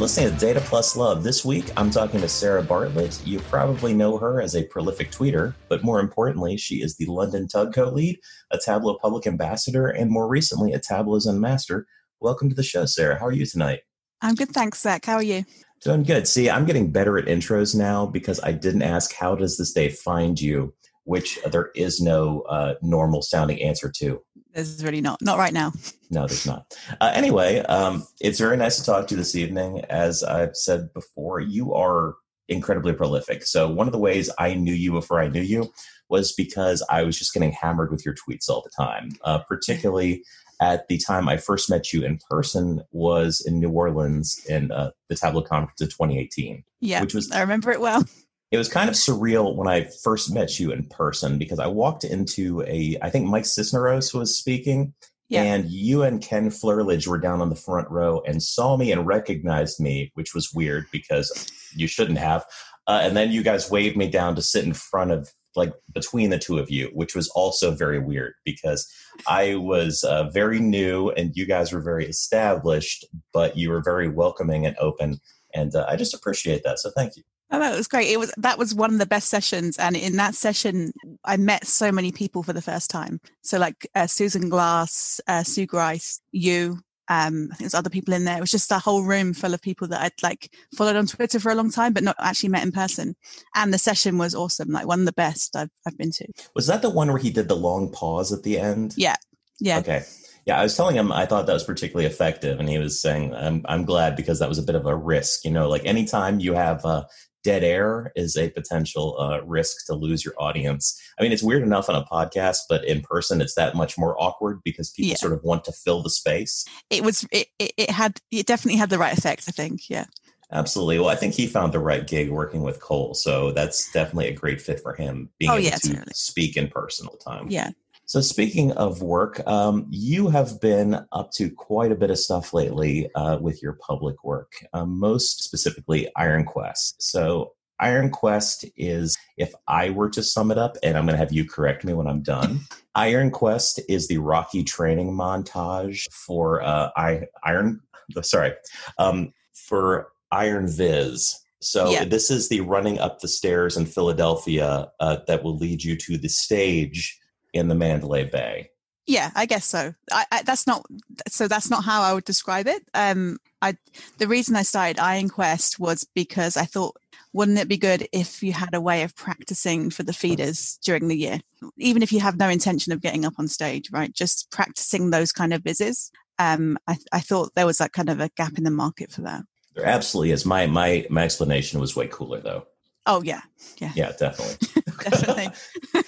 Listening to Data Plus Love. This week, I'm talking to Sarah Bartlett. You probably know her as a prolific tweeter, but more importantly, she is the London Tug Co lead, a Tableau public ambassador, and more recently, a Tableau Zen master. Welcome to the show, Sarah. How are you tonight? I'm good, thanks, Zach. How are you? Doing good. See, I'm getting better at intros now because I didn't ask, How does this day find you? which there is no uh, normal sounding answer to. There's really not. Not right now. No, there's not. Uh, anyway, um, it's very nice to talk to you this evening. As I've said before, you are incredibly prolific. So one of the ways I knew you before I knew you was because I was just getting hammered with your tweets all the time, uh, particularly at the time I first met you in person was in New Orleans in uh, the Tableau Conference of 2018. Yeah, which was I remember it well. It was kind of surreal when I first met you in person because I walked into a, I think Mike Cisneros was speaking, yeah. and you and Ken Flerlage were down on the front row and saw me and recognized me, which was weird because you shouldn't have. Uh, and then you guys waved me down to sit in front of like between the two of you, which was also very weird because I was uh, very new and you guys were very established, but you were very welcoming and open. And uh, I just appreciate that. So thank you. Oh, that was great. It was that was one of the best sessions, and in that session, I met so many people for the first time. So like uh, Susan Glass, uh, Sue Grice, you. Um, I think there's other people in there. It was just a whole room full of people that I'd like followed on Twitter for a long time, but not actually met in person. And the session was awesome, like one of the best I've I've been to. Was that the one where he did the long pause at the end? Yeah, yeah. Okay. Yeah, I was telling him I thought that was particularly effective, and he was saying, "I'm I'm glad because that was a bit of a risk. You know, like anytime you have uh, dead air is a potential uh, risk to lose your audience. I mean, it's weird enough on a podcast, but in person, it's that much more awkward because people yeah. sort of want to fill the space. It was, it, it had, it definitely had the right effect, I think. Yeah. Absolutely. Well, I think he found the right gig working with Cole. So that's definitely a great fit for him being oh, able yeah, to totally. speak in person all the time. Yeah. So, speaking of work, um, you have been up to quite a bit of stuff lately uh, with your public work, um, most specifically Iron Quest. So, Iron Quest is, if I were to sum it up, and I'm going to have you correct me when I'm done, Iron Quest is the Rocky training montage for uh, I, Iron, sorry, um, for Iron Viz. So yeah. this is the running up the stairs in Philadelphia uh, that will lead you to the stage in the Mandalay Bay. Yeah, I guess so. I, I, that's not so. That's not how I would describe it. Um, I the reason I started Iron Quest was because I thought, wouldn't it be good if you had a way of practicing for the feeders during the year, even if you have no intention of getting up on stage, right? Just practicing those kind of vises. Um, I, I thought there was that kind of a gap in the market for that. There absolutely is. My my my explanation was way cooler though. Oh yeah, yeah, yeah, definitely, definitely.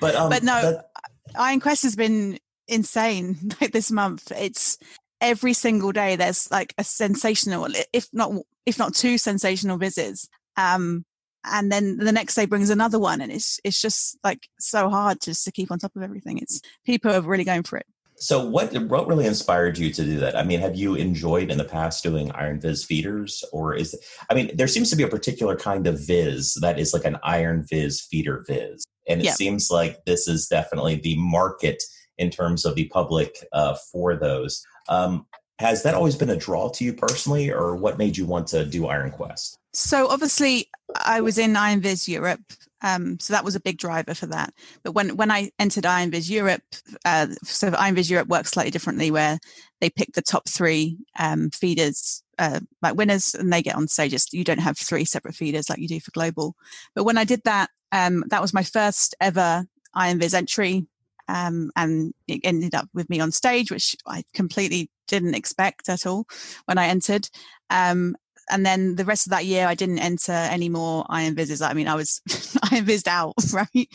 But um, but no, that, Iron Quest has been insane. Like this month, it's every single day. There's like a sensational, if not if not two sensational visits. Um, and then the next day brings another one, and it's it's just like so hard just to keep on top of everything. It's people are really going for it. So what what really inspired you to do that? I mean, have you enjoyed in the past doing Iron Viz feeders, or is I mean, there seems to be a particular kind of Viz that is like an Iron Viz feeder Viz, and it seems like this is definitely the market in terms of the public uh, for those. Um, has that always been a draw to you personally, or what made you want to do Iron Quest? So obviously, I was in Iron Viz Europe um, so that was a big driver for that. But when when I entered IronViz Europe, uh, so IronViz Europe works slightly differently, where they pick the top three um, feeders uh, like winners, and they get on stages. You don't have three separate feeders like you do for global. But when I did that, um, that was my first ever IronViz entry, um, and it ended up with me on stage, which I completely didn't expect at all when I entered. Um, and then the rest of that year, I didn't enter any more Iron Vizes. I mean, I was Iron Vized out, right?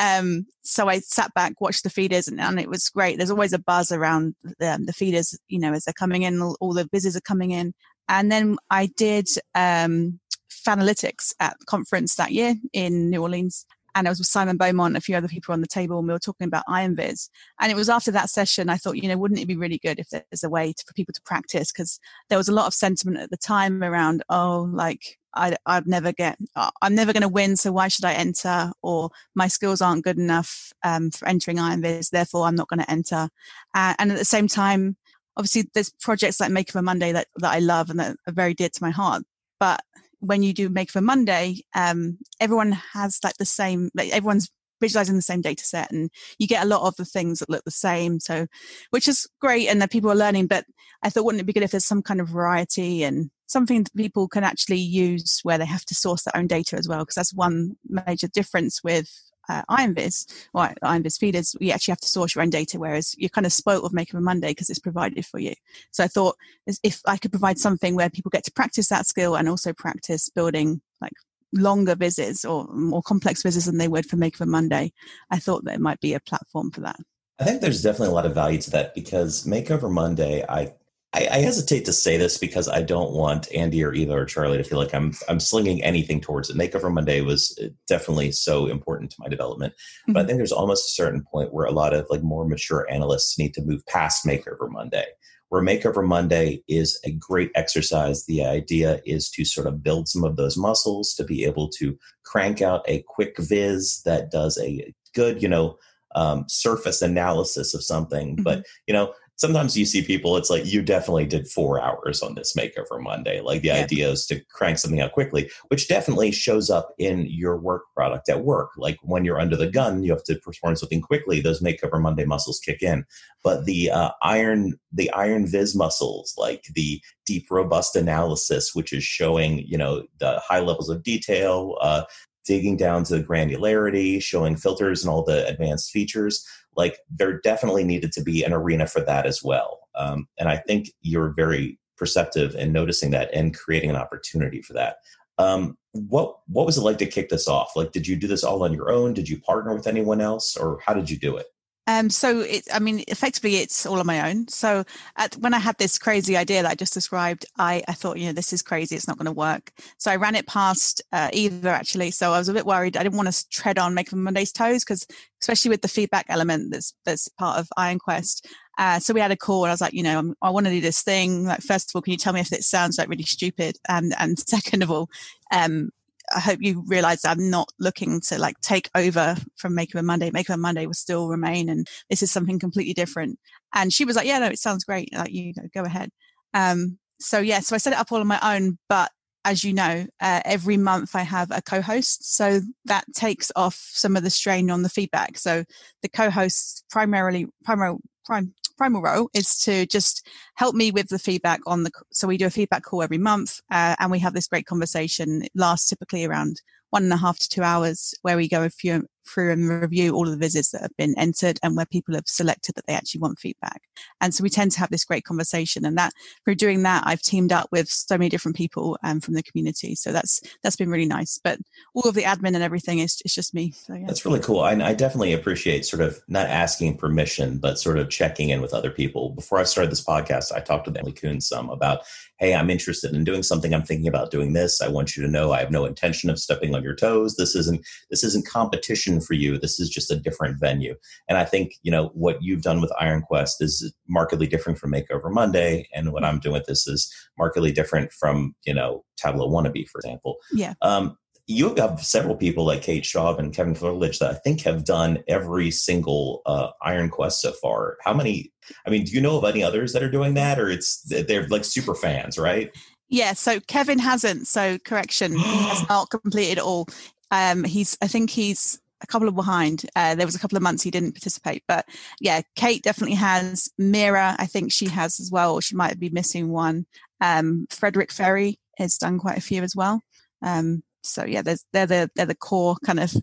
Um, so I sat back, watched the feeders, and, and, it was great. There's always a buzz around the, um, the feeders, you know, as they're coming in, all, all, the Vizes are coming in. And then I did um, Fanalytics at conference that year in New Orleans and I was with Simon Beaumont, a few other people on the table, and we were talking about Iron IronViz. And it was after that session I thought, you know, wouldn't it be really good if there's a way to, for people to practice? Because there was a lot of sentiment at the time around, oh, like I, I'd never get, I'm never going to win, so why should I enter? Or my skills aren't good enough um, for entering Iron IronViz, therefore I'm not going to enter. Uh, and at the same time, obviously there's projects like Makeover Monday that, that I love and that are very dear to my heart. But when you do Makeover Monday, um, everyone has like the same, like everyone's visualizing the same data set and you get a lot of the things that look the same. So, which is great and that people are learning. But I thought, wouldn't it be good if there's some kind of variety and something that people can actually use where they have to source their own data as well? Because that's one major difference with uh, IronViz or IronViz feeders, you actually have to source your own data, whereas you're kind of spoiled with Makeover Monday because it's provided for you. So I thought if I could provide something where people get to practice that skill and also practice building like longer visits or more complex visits than they would for Makeover Monday, I thought there might be a platform for that. I think there's definitely a lot of value to that because Makeover Monday, I I, I, hesitate to say this because I don't want Andy or Eva or Charlie to feel like I'm I'm slinging anything towards it. Makeover Monday was uh, definitely so important to my development, mm-hmm. but I mm-hmm. think there's almost a certain point where a lot of like more mature analysts need to move past Makeover Monday. Where Makeover Monday is a great exercise. The idea is to sort of build some of those muscles to be able to crank out a quick viz that does a good, you know, um, surface analysis of something. Mm-hmm. But you know, sometimes you see people, it's like you definitely did four hours on this makeover Monday. Like the yeah. idea is to crank something out quickly, which definitely shows up in your work product at work. Like when you're under the gun, you have to perform something quickly. Those makeover Monday muscles kick in. But the uh, iron, the iron viz muscles, like the deep, robust analysis, which is showing, you know, the high levels of detail, uh, digging down to the granularity, showing filters and all the advanced features like there definitely needed to be an arena for that as well. Um, and I think you're very perceptive in noticing that and creating an opportunity for that. Um, what what was it like to kick this off? Like, did you do this all on your own? Did you partner with anyone else, or how did you do it? Um, so it, I mean, effectively, it's all on my own. So at, when I had this crazy idea that I just described, I, I thought, you know, this is crazy. It's not going to work. So I ran it past uh, Eva actually. So I was a bit worried. I didn't want to tread on Makeover Monday's toes because, especially with the feedback element that's that's part of IronQuest. Uh, so we had a call, and I was like, you know, I'm, i want to do this thing. Like, first of all, can you tell me if it sounds like really stupid? And and second of all, um, I hope you realize I'm not looking to like take over from Makeover Monday. Makeover Monday will still remain, and this is something completely different. And she was like, "Yeah, no, it sounds great. Like you go, go ahead." Um, so yeah, so I set it up all on my own, but as you know, uh, every month I have a co-host, so that takes off some of the strain on the feedback. So the co-hosts primarily, primary, prime, primal role is to just help me with the feedback on the so we do a feedback call every month uh, and we have this great conversation. It lasts typically around one and a half to two hours where we go a few through and review all of the visits that have been entered and where people have selected that they actually want feedback. And so we tend to have this great conversation. And that through doing that, I've teamed up with so many different people um, from the community. So that's that's been really nice. But all of the admin and everything is it's just me. So, yeah. That's really cool. I, I definitely appreciate sort of not asking permission, but sort of checking in with other people. Before I started this podcast, I talked with Emily Kund some about hey, I'm interested in doing something. I'm thinking about doing this. I want you to know I have no intention of stepping on your toes. This isn't this isn't competition for you. This is just a different venue. And I think you know what you've done with Iron Quest is markedly different from Makeover Monday, and what I'm doing with this is markedly different from you know Tableau Wannabe, for example. Yeah. Um, you have several people like Kate Schaub and Kevin Flerlage that I think have done every single uh, Iron Quest so far. How many? I mean, do you know of any others that are doing that, or it's they're like super fans, right? Yeah. So Kevin hasn't. So correction, he has not completed all. Um, he's. I think he's a couple of behind. Uh, there was a couple of months he didn't participate, but yeah, Kate definitely has. Mira, I think she has as well. Or she might be missing one. Um, Frederick Ferry has done quite a few as well. Um, so yeah, they're the they're the core kind of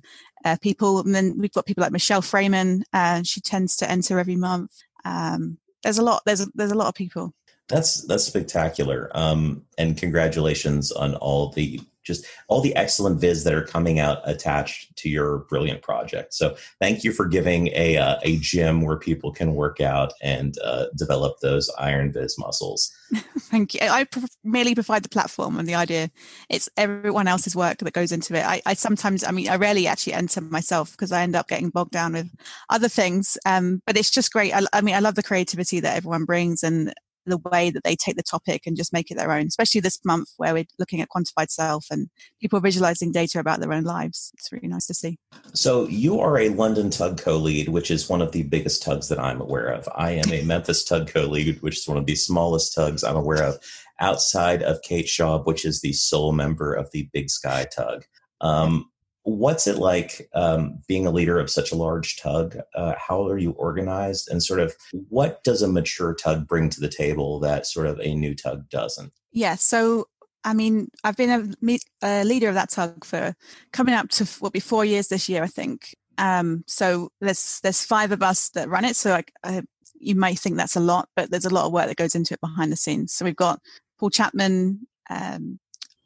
uh, people, and then we've got people like Michelle Freeman. Uh, she tends to enter every month. Um, there's a lot. There's a, there's a lot of people. That's that's spectacular. Um, and congratulations on all the just all the excellent viz that are coming out attached to your brilliant project. So thank you for giving a uh, a gym where people can work out and uh, develop those iron viz muscles. thank you. I merely provide the platform and the idea. It's everyone else's work that goes into it. I, I sometimes, I mean, I rarely actually enter myself because I end up getting bogged down with other things. Um, but it's just great. I, I mean, I love the creativity that everyone brings and the way that they take the topic and just make it their own, especially this month where we're looking at quantified self and people visualizing data about their own lives. It's really nice to see. So, you are a London Tug co lead, which is one of the biggest tugs that I'm aware of. I am a Memphis Tug co lead, which is one of the smallest tugs I'm aware of outside of Kate Schaub, which is the sole member of the Big Sky Tug. Um, what's it like um, being a leader of such a large tug? Uh, how are you organized? And sort of what does a mature tug bring to the table that sort of a new tug doesn't? Yeah. So, I mean, I've been a, a leader of that tug for coming up to what will be four years this year, I think. Um, so there's there's five of us that run it. So like, you may think that's a lot, but there's a lot of work that goes into it behind the scenes. So we've got Paul Chapman, um,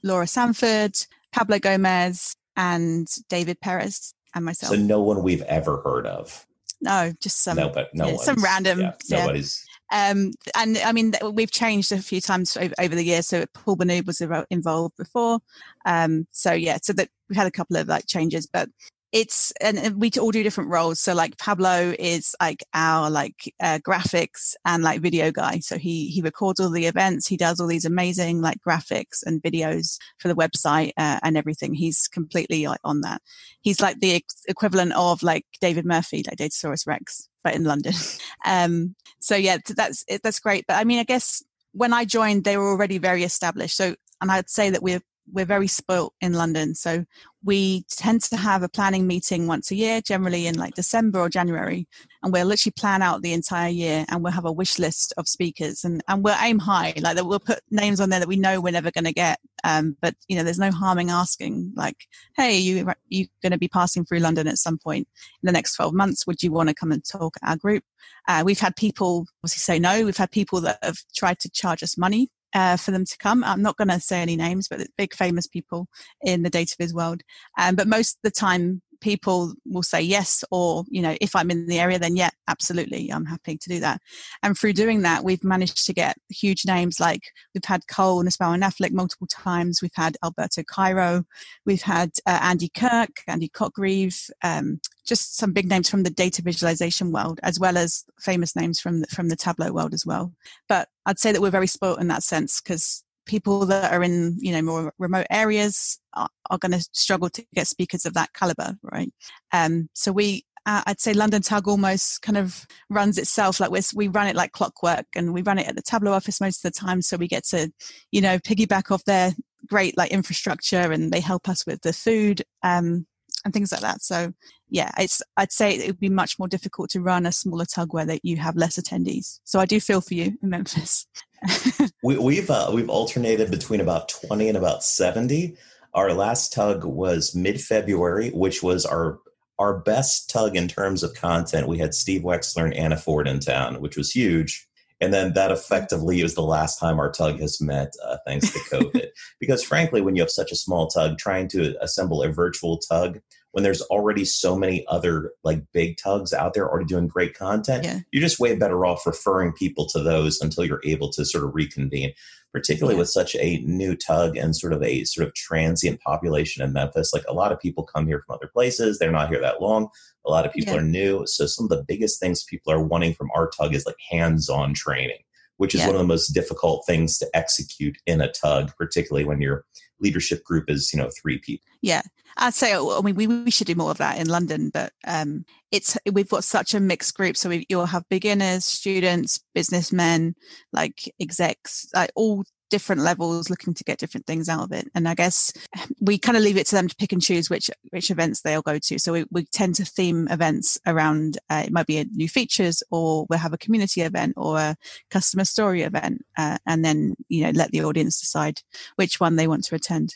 Laura Sanford, Pablo Gomez, and David Perez and myself. So no one we've ever heard of. No, just some. No, but no yeah, some random. Yeah, yeah. Nobody's. Um, and I mean, we've changed a few times over, over the years. So Paul Benood was involved before. Um, so yeah, so that we've had a couple of like changes, but it's and we all do different roles. So like pablo is like our like uh, graphics and like video guy. So he he records all the events. He does all these amazing like graphics and videos for the website uh, and everything. He's completely like on that. He's like the ex- equivalent of like david murphy like datasaurus rex but in london. Um so yeah that's that's great. But i mean i guess when i joined they were already very established. So and i'd say that we're we're very spoilt in London. So we tend to have a planning meeting once a year, generally in like December or January, and we'll literally plan out the entire year and we'll have a wish list of speakers and, and we'll aim high, like that we'll put names on there that we know we're never going to get. Um, but you know, there's no harming asking like, Hey, you, you going to be passing through London at some point in the next 12 months. Would you want to come and talk at our group? Uh, we've had people obviously say no. We've had people that have tried to charge us money uh, for them to come. I'm not going to say any names, but big famous people in the data viz world. Um, but most of the time, people will say yes, or you know, if I'm in the area, then yeah, absolutely, I'm happy to do that. And through doing that, we've managed to get huge names like we've had Cole Nussbaumer Knaflic multiple times. We've had Alberto Cairo. We've had uh, Andy Kirk, Andy Cotgreave, um, just some big names from the data visualization world, as well as famous names from the, from the Tableau world as well. But I'd say that we're very spoilt in that sense because people that are in you know more remote areas are, are going to struggle to get speakers of that caliber right um, so we uh, I'd say London Tug almost kind of runs itself like we we run it like clockwork, and we run it at the Tableau office most of the time. So we get to, you know, piggyback off their great like infrastructure, and they help us with the food um, and things like that. So yeah, it's I'd say it would be much more difficult to run a smaller tug where that you have less attendees. So I do feel for you in Memphis. we, have we've, uh, we've alternated between about twenty and about seventy. Our last tug was mid February, which was our our best tug in terms of content. We had Steve Wexler and Anna Foard in town, which was huge. And then that effectively is the last time our tug has met, uh, thanks to COVID. because frankly, when you have such a small tug, trying to assemble a virtual tug when there's already so many other like big tugs out there already doing great content, yeah. you're just way better off referring people to those until you're able to sort of reconvene. Particularly yeah. with such a new tug and sort of a sort of transient population in Memphis. Like a lot of people come here from other places, they're not here that long. A lot of people yeah. are new. So some of the biggest things people are wanting from our tug is like hands-on training which is yeah. one of the most difficult things to execute in a tug, particularly when your leadership group is, you know, three people. Yeah. I'd say, I mean, we, we should do more of that in London, but um, it's we've got such a mixed group. So we, you'll have beginners, students, businessmen, like execs, like all different levels looking to get different things out of it. And i guess we kind of leave it to them to pick and choose which which events they'll go to. So we, we tend to theme events around uh, it might be a new features or we'll have a community event or a customer story event uh, and then you know let the audience decide which one they want to attend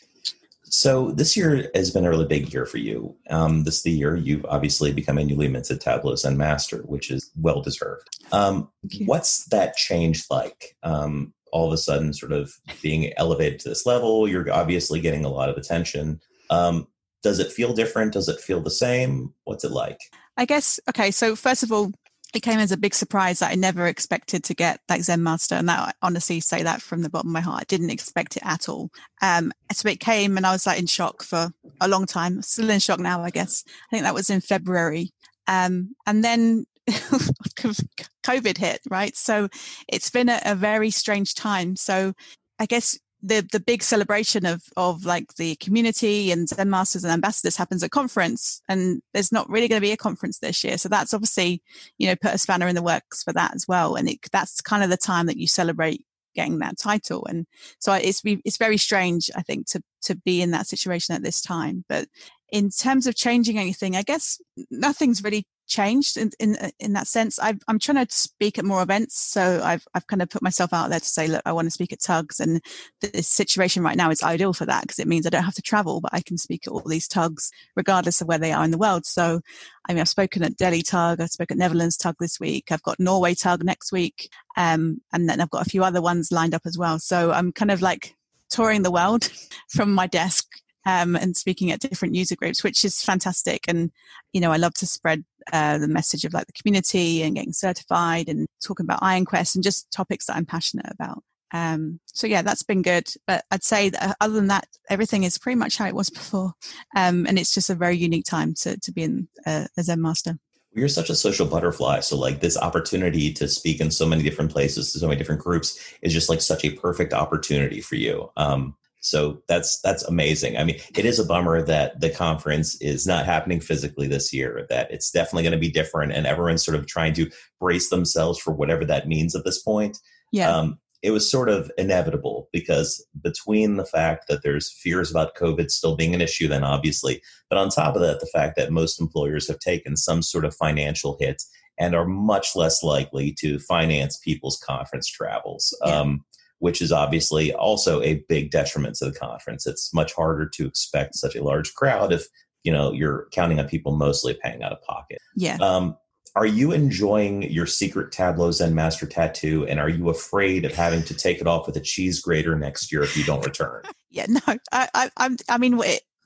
so this year has been a really big year for you. Um, this is the year you've obviously become a newly minted Tableau Zen Master, which is well deserved. Um, what's that change like? Um, all of a sudden sort of being elevated to this level. You're obviously getting a lot of attention. Um, does it feel different? Does it feel the same? What's it like? I guess, okay, so first of all, it came as a big surprise that I never expected to get like Zen Master. And that I honestly say that from the bottom of my heart. I didn't expect it at all. Um, so it came and I was like in shock for a long time. Still in shock now, I guess. I think that was in February. Um, and then COVID hit, right? So it's been a, a very strange time. So I guess the the big celebration of of like the community and Zen masters and ambassadors happens at conference, and there's not really going to be a conference this year. So that's obviously you know put a spanner in the works for that as well. And it, that's kind of the time that you celebrate getting that title. And so it's it's very strange, I think, to to be in that situation at this time. But in terms of changing anything, I guess nothing's really changed in in, uh, in that sense. i am trying to speak at more events, so I've I've kind of put myself out there to say, look, I want to speak at tugs, and the situation right now is ideal for that because it means I don't have to travel, but I can speak at all these tugs regardless of where they are in the world. So, I mean, I've spoken at Delhi Tug, I've spoken at Netherlands Tug this week, I've got Norway Tug next week, um, and then I've got a few other ones lined up as well. So I'm kind of like touring the world from my desk um, and speaking at different user groups, which is fantastic. And, you know, I love to spread uh, the message of like the community and getting certified and talking about IronQuest and just topics that I'm passionate about. Um, so yeah, that's been good. But I'd say that uh, other than that, everything is pretty much how it was before. Um, and it's just a very unique time to, to be in uh, a Zen master. You're such a social butterfly. So like this opportunity to speak in so many different places to so many different groups is just like such a perfect opportunity for you. Um, so that's that's amazing. I mean, it is a bummer that the conference is not happening physically this year. That it's definitely going to be different, and everyone's sort of trying to brace themselves for whatever that means at this point. Yeah. Um, it was sort of inevitable because between the fact that there's fears about COVID still being an issue, then obviously, but on top of that, the fact that most employers have taken some sort of financial hit and are much less likely to finance people's conference travels. Yeah. Um, which is obviously also a big detriment to the conference. It's much harder to expect such a large crowd if you know you're counting on people mostly paying out of pocket. Yeah. Um, are you enjoying your secret Tableau Zen Master tattoo, and are you afraid of having to take it off with a cheese grater next year if you don't return? yeah, no, I, I, I'm. I mean,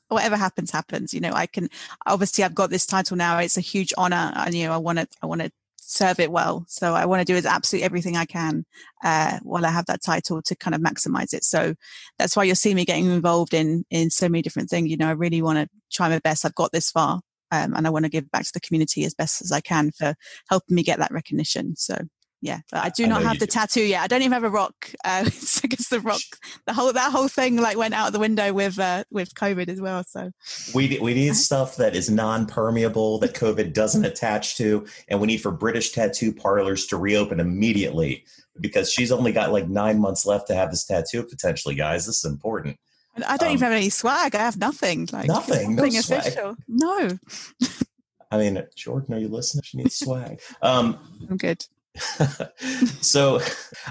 whatever happens, happens. You know, I can. Obviously, I've got this title now. It's a huge honor, and you know, I want to. I want to serve it well. So I want to do is absolutely everything I can uh, while I have that title to kind of maximize it. So that's why you'll see me getting involved in in so many different things. You know, I really want to try my best. I've got this far, um, and I want to give back to the community as best as I can for helping me get that recognition. So yeah but i do not I have the do. tattoo yet i don't even have a rock uh because the rock the whole that whole thing like went out the window with uh with covid as well so we we need stuff that is non-permeable that covid doesn't attach to and we need for british tattoo parlors to reopen immediately because she's only got like nine months left to have this tattoo potentially guys this is important I don't um, even have any swag. I have nothing. Like nothing. Nothing no official. No. I mean, Jordan, are you listening? She needs swag. Um, I'm good. so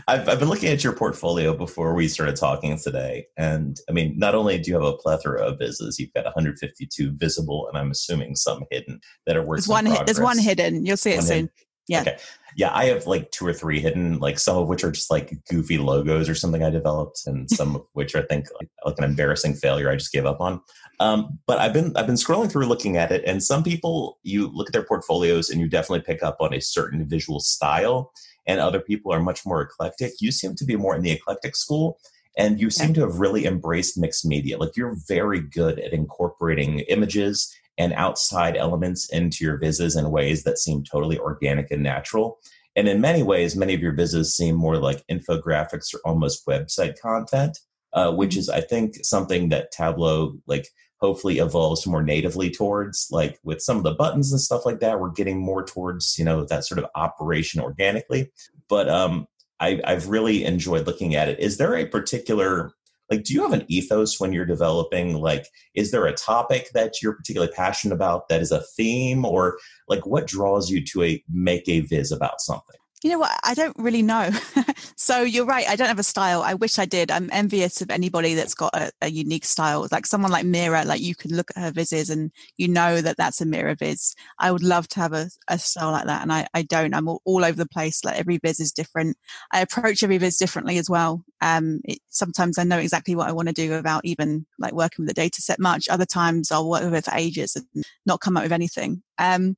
I've, I've been looking at your portfolio before we started talking today. And I mean, not only do you have a plethora of vises, you've got 152 visible, and I'm assuming some hidden that are worth. There's one, there's one hidden. You'll see it one soon. Hidden. Yeah. Okay. Yeah, I have like two or three hidden, like some of which are just like goofy logos or something I developed, and some of which I think like, like, an embarrassing failure I just gave up on. Um, but I've been I've been scrolling through looking at it, and some people you look at their portfolios and you definitely pick up on a certain visual style, and other people are much more eclectic. You seem to be more in the eclectic school, and you seem to have really embraced mixed media. Like you're very good at incorporating images and outside elements into your vises in ways that seem totally organic and natural. And in many ways, many of your vises seem more like infographics or almost website content, uh, which mm-hmm. is, I think, something that Tableau like hopefully evolves more natively towards. Like with some of the buttons and stuff like that, we're getting more towards you know that sort of operation organically. But um, I, I've really enjoyed looking at it. Is there a particular like do you have an ethos when you're developing like is there a topic that you're particularly passionate about that is a theme or like what draws you to a make a viz about something you know what? I don't really know. so you're right. I don't have a style. I wish I did. I'm envious of anybody that's got a, a, unique style. Like someone like Mira, like you can look at her vises and you know that that's a Mira viz. I would love to have a, a style like that. And I, I don't. I'm all, all, over the place. Like every viz is different. I approach every viz differently as well. Um, it, sometimes I know exactly what I want to do without even like working with the data set much. Other times I'll work with it for ages and not come up with anything. Um,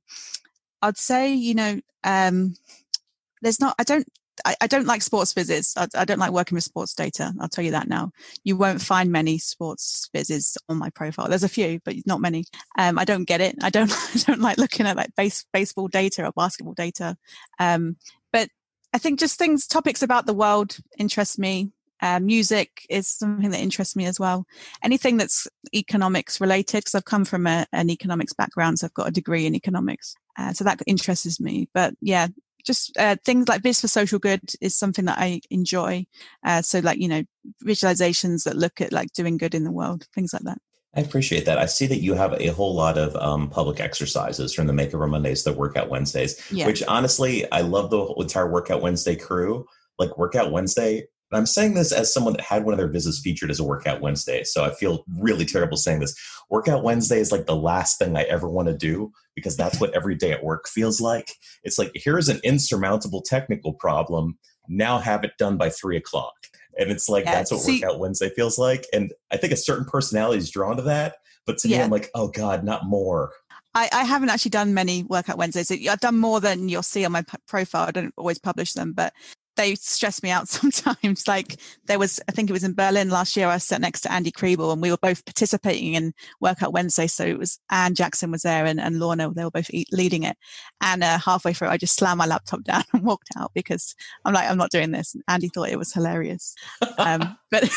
I'd say, you know, um, there's not i don't I, don't like sports visits. I, I, don't like working with sports data. I'll tell you that now. You won't find many sports visits on my profile. There's a few, but not many. Um, I don't get it. I don't. I don't like looking at like base, baseball data or basketball data. Um, but I think just things, topics about the world interest me. Uh, music is something that interests me as well. Anything that's economics related, because I've come from a, an economics background, so I've got a degree in economics. Uh, so that interests me. But yeah, just uh, things like Viz for social good is something that I enjoy. Uh, so like, you know, visualizations that look at like doing good in the world, things like that. I appreciate that. I see that you have a whole lot of um, public exercises from the Makeover Mondays, the Workout Wednesdays, yeah. which honestly, I love the entire Workout Wednesday crew. Like Workout Wednesday, and I'm saying this as someone that had one of their visits featured as a Workout Wednesday. So I feel really terrible saying this. Workout Wednesday is like the last thing I ever want to do because that's what every day at work feels like. It's like, here's an insurmountable technical problem. Now have it done by three o'clock. And it's like, yeah, that's what see, Workout Wednesday feels like. And I think a certain personality is drawn to that. But to yeah. me, I'm like, oh God, not more. I, I, haven't actually done many workout Wednesdays. I've done more than you'll see on my profile. I don't always publish them, but they stress me out sometimes. like there was, I think it was in Berlin last year. I sat next to Andy Kriebel, and we were both participating in Workout Wednesday. So it was Anne Jackson was there, and, and Lorna. They were both leading it. And uh, halfway through, I just slammed my laptop down and walked out because I'm like, I'm not doing this. And Andy thought it was hilarious, um, but.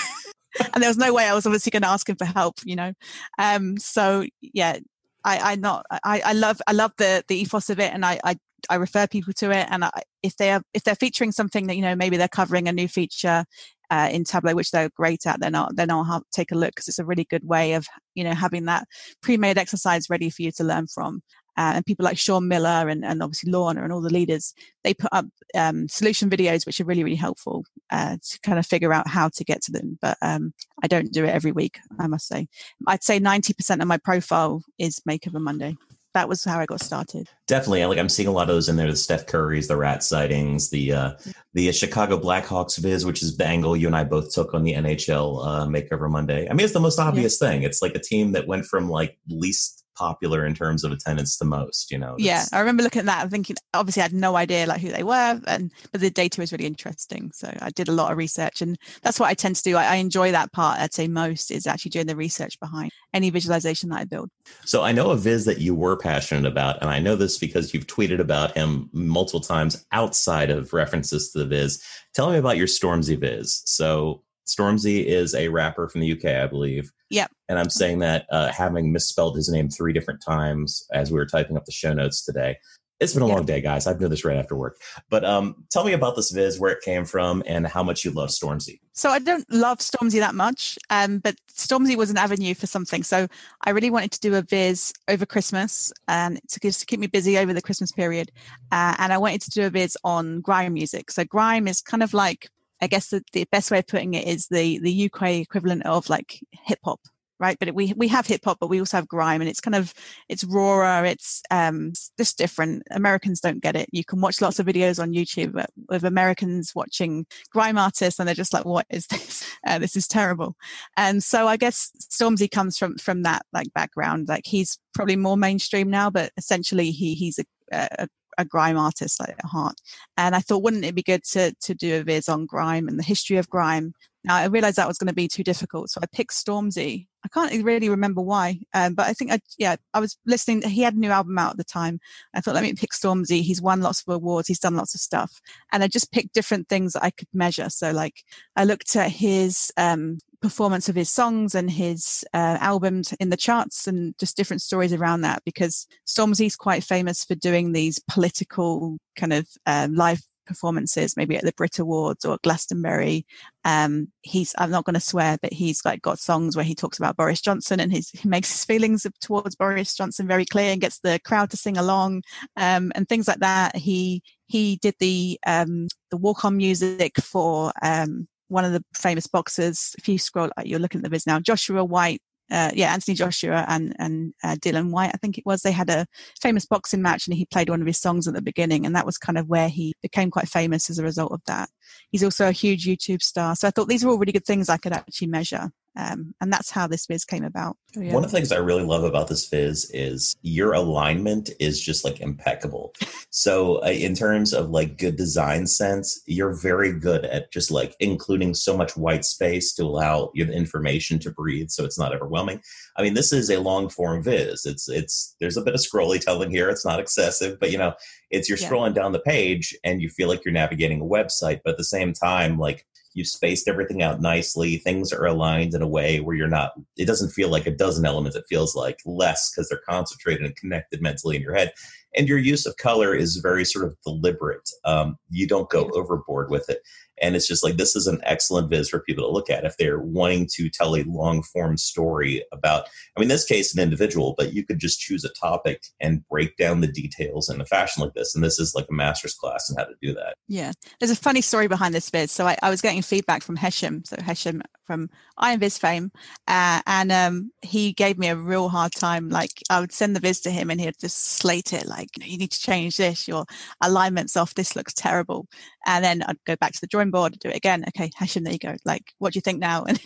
and there was no way I was obviously going to ask him for help, you know. Um, so yeah, I, I not I, I love I love the the ethos of it, and I, I I refer people to it, and I, if they are if they're featuring something that you know maybe they're covering a new feature uh, in Tableau, which they're great at, then I'll then I'll have, take a look because it's a really good way of you know having that pre-made exercise ready for you to learn from. Uh, and people like Sean Miller and, and obviously Lorna and all the leaders, they put up um, solution videos which are really really helpful uh, to kind of figure out how to get to them. But um, I don't do it every week, I must say. I'd say ninety percent of my profile is Makeover Monday that was how I got started. Definitely, like I'm seeing a lot of those in there. The Steph Currys, the rat sightings, the uh, the Chicago Blackhawks viz, which is Bangle. You and I both took on the NHL uh, Makeover Monday. I mean, it's the most obvious yeah. thing. It's like a team that went from like least popular in terms of attendance the most you know? Yeah i remember looking at that and thinking obviously i had no idea like who they were and but the data was really interesting so i did a lot of research and that's what i tend to do. I, I enjoy that part i'd say most is actually doing the research behind any visualization that i build. So i know a viz that you were passionate about and i know this because you've tweeted about him multiple times outside of references to the viz. Tell me about your stormzy viz. So stormzy is a rapper from the uk i believe Yep. And I'm saying that uh, having misspelled his name three different times as we were typing up the show notes today. It's been a long day, guys. I've done this right after work. But um, tell me about this Viz, where it came from, and how much you love Stormzy. So I don't love Stormzy that much, um, but Stormzy was an avenue for something. So I really wanted to do a Viz over Christmas and to, to keep me busy over the Christmas period. Uh, and I wanted to do a Viz on grime music. So grime is kind of like I guess the, the best way of putting it is the the UK equivalent of like hip hop, right? But we we have hip hop, but we also have grime, and it's kind of it's rawer, it's um just different. Americans don't get it. You can watch lots of videos on YouTube of Americans watching grime artists, and they're just like, "What is this? Uh, this is terrible." And so I guess Stormzy comes from from that like background. Like he's probably more mainstream now, but essentially he he's a, a a grime artist like, at heart. And I thought, wouldn't it be good to to do a viz on grime and the history of grime? Now I realized that was going to be too difficult, so I picked Stormzy. I can't really remember why, um, but I think I yeah I was listening. He had a new album out at the time. I thought let me pick Stormzy. He's won lots of awards. He's done lots of stuff, and I just picked different things that I could measure. So like I looked at his um, performance of his songs and his uh, albums in the charts and just different stories around that because Stormzy's quite famous for doing these political kind of um, live performances, maybe at the Brit Awards or Glastonbury. Um, he's, I'm not going to swear, but he's like got songs where he talks about Boris Johnson and he makes his feelings towards Boris Johnson very clear and gets the crowd to sing along, um, and things like that. He, he did the, um, the walk on music for, um, one of the famous boxers. If you scroll, you're looking at the viz now. Joshua White, uh, yeah, Anthony Joshua and and uh, Dillian Whyte, I think it was. They had a famous boxing match, and he played one of his songs at the beginning, and that was kind of where he became quite famous as a result of that. He's also a huge YouTube star, so I thought these are all really good things I could actually measure. Um, and that's how this viz came about. So, yeah. One of the things I really love about this viz is your alignment is just like impeccable. so, uh, in terms of like good design sense, you're very good at just like including so much white space to allow your information to breathe, so it's not overwhelming. I mean, this is a long form viz. It's it's there's a bit of scrolly telling here. It's not excessive, but you know, it's you're yeah. scrolling down the page and you feel like you're navigating a website, but at the same time, like you've spaced everything out nicely things are aligned in a way where you're not it doesn't feel like a dozen elements it feels like less because they're concentrated and connected mentally in your head. And your use of color is very sort of deliberate um, you don't go overboard with it and it's just like this is an excellent viz for people to look at if they're wanting to tell a long form story about i mean this case an individual but you could just choose a topic and break down the details in a fashion like this and this is like a master's class in how to do that yeah there's a funny story behind this viz so i, I was getting feedback from hesham so hesham from Iron Viz fame, uh, and um, he gave me a real hard time. Like I would send the viz to him, and he'd just slate it. Like you need to change this. Your alignment's off. This looks terrible. And then I'd go back to the drawing board, do it again. Okay, Hesham, there you go. Like, what do you think now? And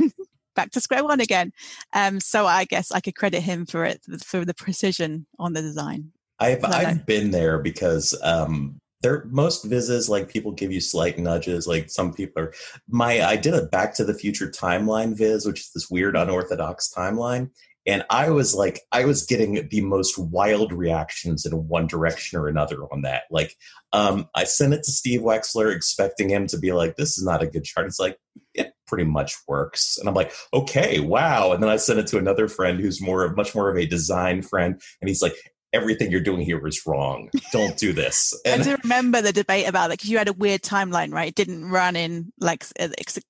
back to square one again. Um, so I guess I could credit him for it for the precision on the design. I've I've been there because um, there most visits like people give you slight nudges like some people are my i did a back to the future timeline viz which is this weird unorthodox timeline and i was like i was getting the most wild reactions in one direction or another on that. Like um, i sent it to steve wexler expecting him to be like this is not a good chart. It's like it pretty much works. And i'm like okay wow. And then i sent it to another friend who's more much more of a design friend. And he's like everything you're doing here is wrong. Don't do this. And I do remember the debate about that because you had a weird timeline, right? It didn't run in like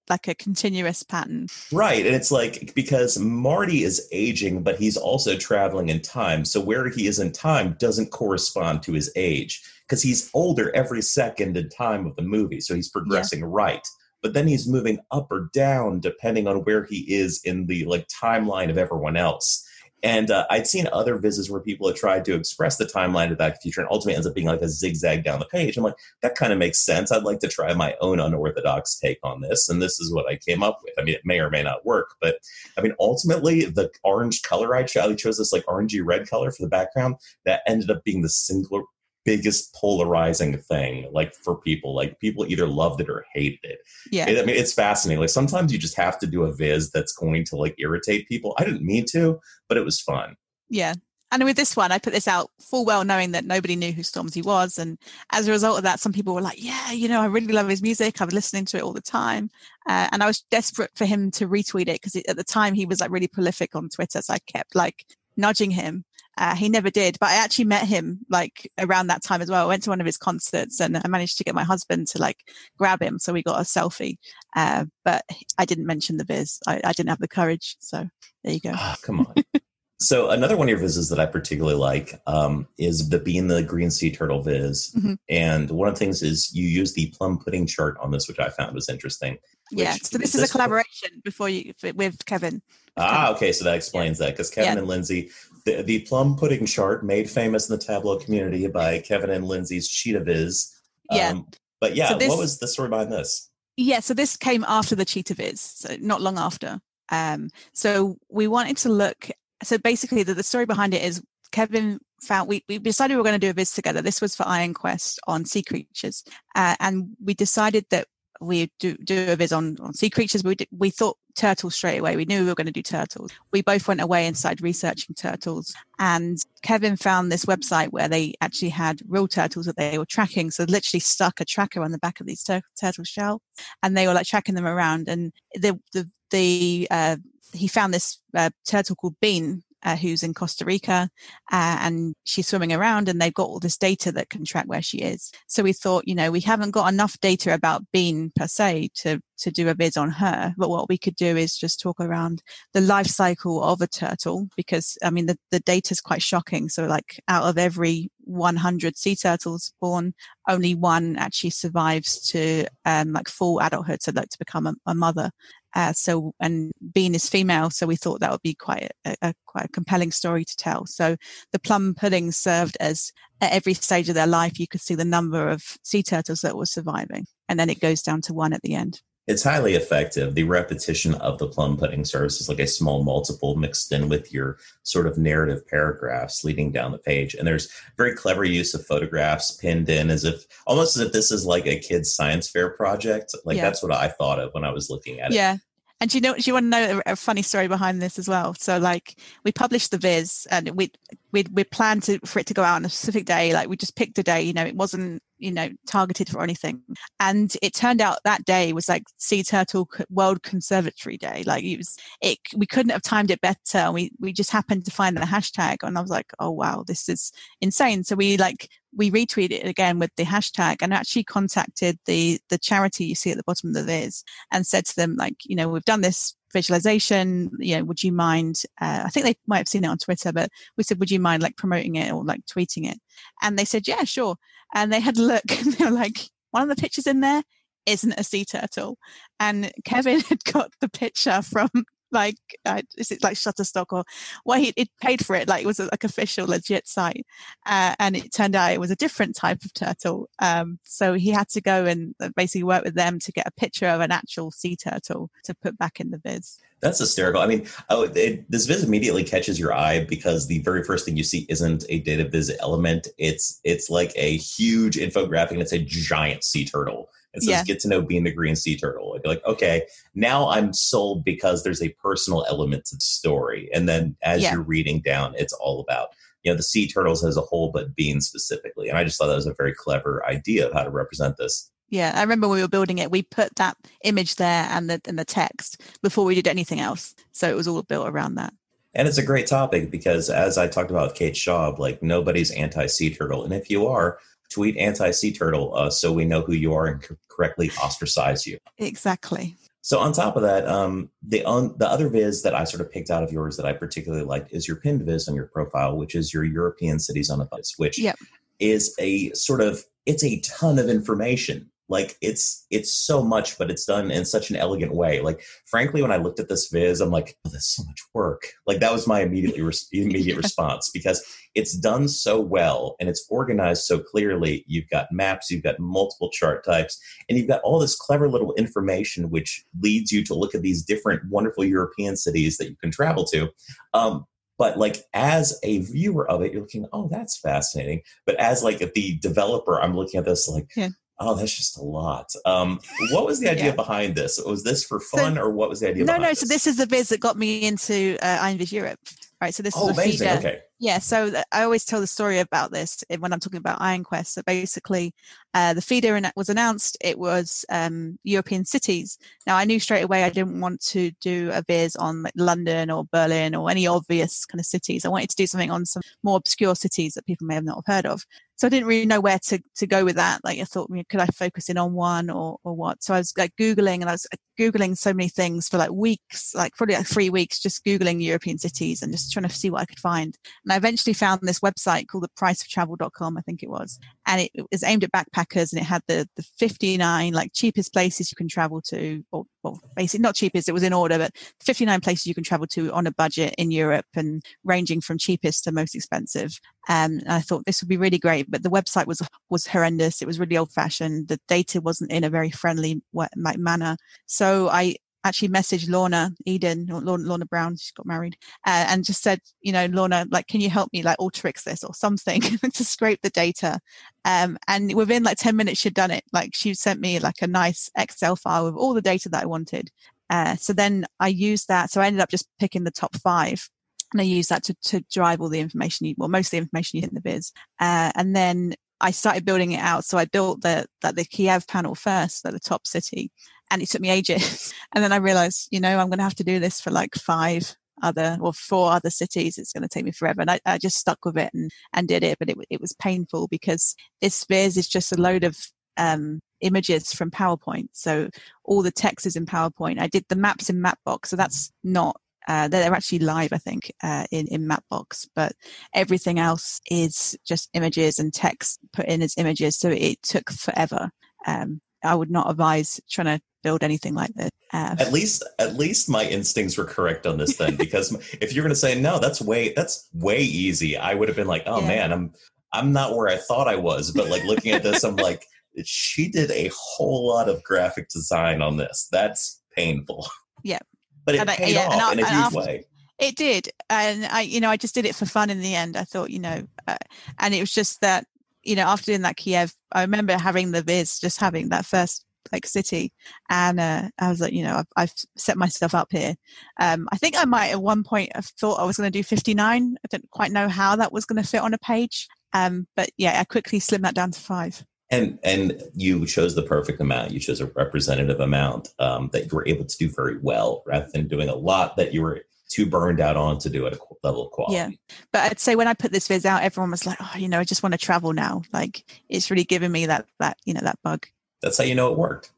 like a continuous pattern. Right, and it's like because Marty is aging, but he's also traveling in time. So where he is in time doesn't correspond to his age because he's older every second in time of the movie. So he's progressing yeah. right. But then he's moving up or down depending on where he is in the like timeline of everyone else. And uh, I'd seen other visits where people had tried to express the timeline of Back to the Future and ultimately ends up being like a zigzag down the page. I'm like, that kind of makes sense. I'd like to try my own unorthodox take on this. And this is what I came up with. I mean, it may or may not work, but I mean, ultimately, the orange color I chose, I chose this like orangey red color for the background that ended up being the singular biggest polarizing thing like for people like people either loved it or hated it yeah i mean it's fascinating like sometimes you just have to do a viz that's going to like irritate people i didn't mean to but it was fun yeah and with this one, I put this out full well knowing that nobody knew who Stormzy was. And as a result of that, some people were like, yeah, you know, I really love his music. I was listening to it all the time. Uh, and I was desperate for him to retweet it because at the time he was like really prolific on Twitter. So I kept like nudging him uh, he never did, but I actually met him like around that time as well. I went to one of his concerts and I managed to get my husband to like grab him. So we got a selfie. Uh, but I didn't mention the viz. I, I, didn't have the courage. So there you go. Oh, come on. so another one of your vizzes that I particularly like um, is the being the green sea turtle viz. Mm-hmm. And one of the things is you use the plum pudding chart on this, which I found was interesting. Yeah. So this is, is a collaboration before you with Kevin. Ah, okay. So that explains yeah. that because Kevin yeah. and Lindsay, the, the plum pudding chart made famous in the tableau community by Kevin and Lindsay's Cheetah Viz. Yeah. Um, but yeah, so this, what was the story behind this? Yeah. So this came after the Cheetah Viz, so not long after. Um, so we wanted to look. So basically, the, the story behind it is Kevin found we, we decided we were going to do a viz together. This was for Iron Quest on sea creatures, uh, and we decided that we do do a viz on on sea creatures. We did, we thought turtles straight away. We knew we were going to do turtles. We both went away and started researching turtles. And Kevin found this website where they actually had real turtles that they were tracking. So literally stuck a tracker on the back of these tur- turtle shell, and they were like tracking them around. And the the the uh, he found this uh, turtle called Bean uh, who's in Costa Rica, uh, and she's swimming around, and they've got all this data that can track where she is. So we thought, you know, we haven't got enough data about Bean per se to to do a viz on her, but what we could do is just talk around the life cycle of a turtle, because I mean the the data is quite shocking. So like out of every 100 sea turtles born, only one actually survives to um, like full adulthood, so like to become a, a mother. Uh, so, and Bean is female, so we thought that would be quite a, a, quite a compelling story to tell. So, the plum pudding served as at every stage of their life, you could see the number of sea turtles that were surviving, and then it goes down to one at the end. It's highly effective. The repetition of the plum pudding serves as like a small multiple mixed in with your sort of narrative paragraphs leading down the page. And there's very clever use of photographs pinned in as if almost as if this is like a kid's science fair project. Like yeah. that's what I thought of when I was looking at it. Yeah. And do you know, you want to know a, a, funny story behind this as well? So, like, we published the Viz, and we we we planned to, for it to go out on a specific day. Like, we just picked a day. You know, it wasn't you know targeted for anything. And it turned out that day was like sea turtle world conservatory day. Like it was it we couldn't have timed it better. We we just happened to find the hashtag and i was like oh wow this is insane. So we like we retweeted it again with the hashtag and actually contacted the the charity you see at the bottom of the viz and said to them like you know we've done this visualization you know would you mind uh, i think they might have seen it on twitter but we said would you mind like promoting it or like tweeting it? And they said yeah sure. And they had a look and they were like one of the pictures in there isn't a sea turtle and kevin had got the picture from like uh, is it like Shutterstock or well he it paid for it like it was a, like official legit site uh, and it turned out it was a different type of turtle um, so he had to go and uh, basically work with them to get a picture of an actual sea turtle to put back in the viz that's hysterical. I mean, oh, it, this viz immediately catches your eye because the very first thing you see isn't a data viz element. It's it's like a huge infographic and it's a giant sea turtle. It says yeah. get to know being the green sea turtle. I'd be like, okay, now I'm sold because there's a personal element to the story. And then as yeah. you're reading down, it's all about, you know, the sea turtles as a whole, but being specifically. And I just thought that was a very clever idea of how to represent this. Yeah, I remember when we were building it, we put that image there and the and the text before we did anything else. So it was all built around that. And it's a great topic because as I talked about with Kate Schaub, like nobody's anti sea turtle. And if you are, tweet anti sea turtle uh, so we know who you are and correctly ostracize you. Exactly. So on top of that, um, the on, the other viz that I sort of picked out of yours that I particularly liked is your pinned viz on your profile, which is your European cities on a bus, which yep. is a sort of it's a ton of information like it's it's so much but it's done in such an elegant way. Like frankly when i looked at this viz i'm like oh that's so much work. Like that was my immediately res- immediate response because it's done so well and it's organized so clearly. You've got maps you've got multiple chart types and you've got all this clever little information which leads you to look at these different wonderful european cities that you can travel to. Um, but like as a viewer of it you're looking oh that's fascinating. But as like the developer i'm looking at this like yeah Oh, that's just a lot. Um, what was the idea yeah. behind this? Was this for fun, so, or what was the idea? No, no. This? So this is the viz that got me into uh, Europe. Right. So this oh, is amazing. feeder. Okay. Yeah. So I always tell the story about this when I'm talking about Iron Quest. So basically, uh, the feeder was announced. It was um, European cities. Now I knew straight away I didn't want to do a viz on like London or Berlin or any obvious kind of cities. I wanted to do something on some more obscure cities that people may have not have heard of so I didn't really know where to, to go with that. Like I thought, could I focus in on one or, or what? So I was like Googling and I was Googling so many things for like weeks, like probably like three weeks, just Googling European cities and just trying to see what I could find. And I eventually found this website called the priceoftravel.com, I think it was. And it, it was aimed at backpackers and it had the, the 59 like cheapest places you can travel to, or well, basically not cheapest, it was in order, but 59 places you can travel to on a budget in Europe and ranging from cheapest to most expensive. Um, I thought this would be really great, but the website was was horrendous. It was really old fashioned. The data wasn't in a very friendly manner. So I actually messaged Lorna Eden or Lorna Brown. She got married uh, and just said, you know, Lorna, like, can you help me like Alteryx this or something to scrape the data? Um, and within like 10 minutes, she'd done it. Like she sent me like a nice Excel file with all the data that I wanted. Uh, so then I used that. So I ended up just picking the top five and I use that to, to drive all the information you, well, most of the information you hit in the viz. Uh, and then I started building it out. So I built the, that the Kiev panel first, at the top city, and it took me ages. and then I realized, you know, I'm going to have to do this for like five other or four other cities. It's going to take me forever. And I, I just stuck with it and, and did it. But it, it was painful because this Viz is just a load of um, images from PowerPoint. So all the text is in PowerPoint. I did the maps in Mapbox. So that's not uh, they're actually live, I think, uh, in in Mapbox, but everything else is just images and text put in as images. So it took forever. Um, I would not advise trying to build anything like this. Uh, at least, at least my instincts were correct on this then, because if you're going to say no, that's way that's way easy, I would have been like, oh yeah. man, I'm I'm not where I thought I was. But like looking at this, I'm like she did a whole lot of graphic design on this. That's painful. Yeah. But it paid yeah, off in a huge after, way. It did, and I, you know, I just did it for fun. In the end, I thought, you know, uh, and it was just that, you know, after doing that Kiev, I remember having the viz, just having that first like city, and uh, I was like, you know, I've, I've set myself up here. Um, I think I might at one point have thought I was going to do 59. I didn't quite know how that was going to fit on a page, um, but yeah, I quickly slimmed that down to five. And and you chose the perfect amount. You chose a representative amount um, that you were able to do very well, rather than doing a lot that you were too burned out on to do at a level of quality. Yeah. But I'd say when I put this viz out, everyone was like, oh, you know, I just want to travel now. Like it's really given me that, that, you know, that bug. That's how you know it worked.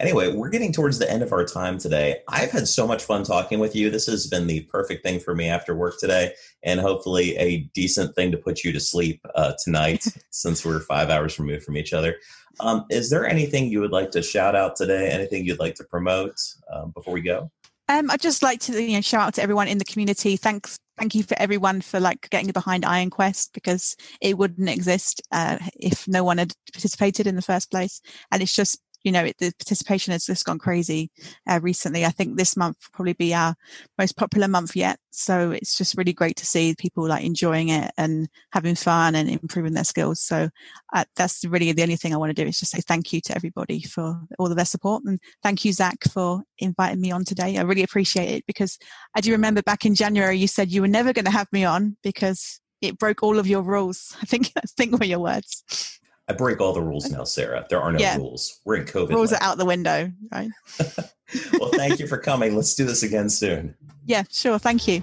Anyway, we're getting towards the end of our time today. I've had so much fun talking with you. This has been the perfect thing for me after work today, and hopefully a decent thing to put you to sleep uh, tonight since we're five hours removed from each other. Um, is there anything you would like to shout out today? Anything you'd like to promote um, before we go? Um, I'd just like to you know shout out to everyone in the community. Thanks, thank you for everyone for like getting behind Iron Quest because it wouldn't exist uh, if no one had participated in the first place. And it's just you know, it, the participation has just gone crazy uh, recently. I think this month will probably be our most popular month yet. So it's just really great to see people like enjoying it and having fun and improving their skills. So uh, that's really the only thing I want to do is just say thank you to everybody for all of their support. And thank you, Zach, for inviting me on today. I really appreciate it because I do remember back in January, you said you were never going to have me on because it broke all of your rules. I think I think were your words. I break all the rules now, Sarah. There are no yeah. rules. We're in COVID. Rules are out the window, right? well, thank you for coming. Let's do this again soon. Yeah, sure. Thank you.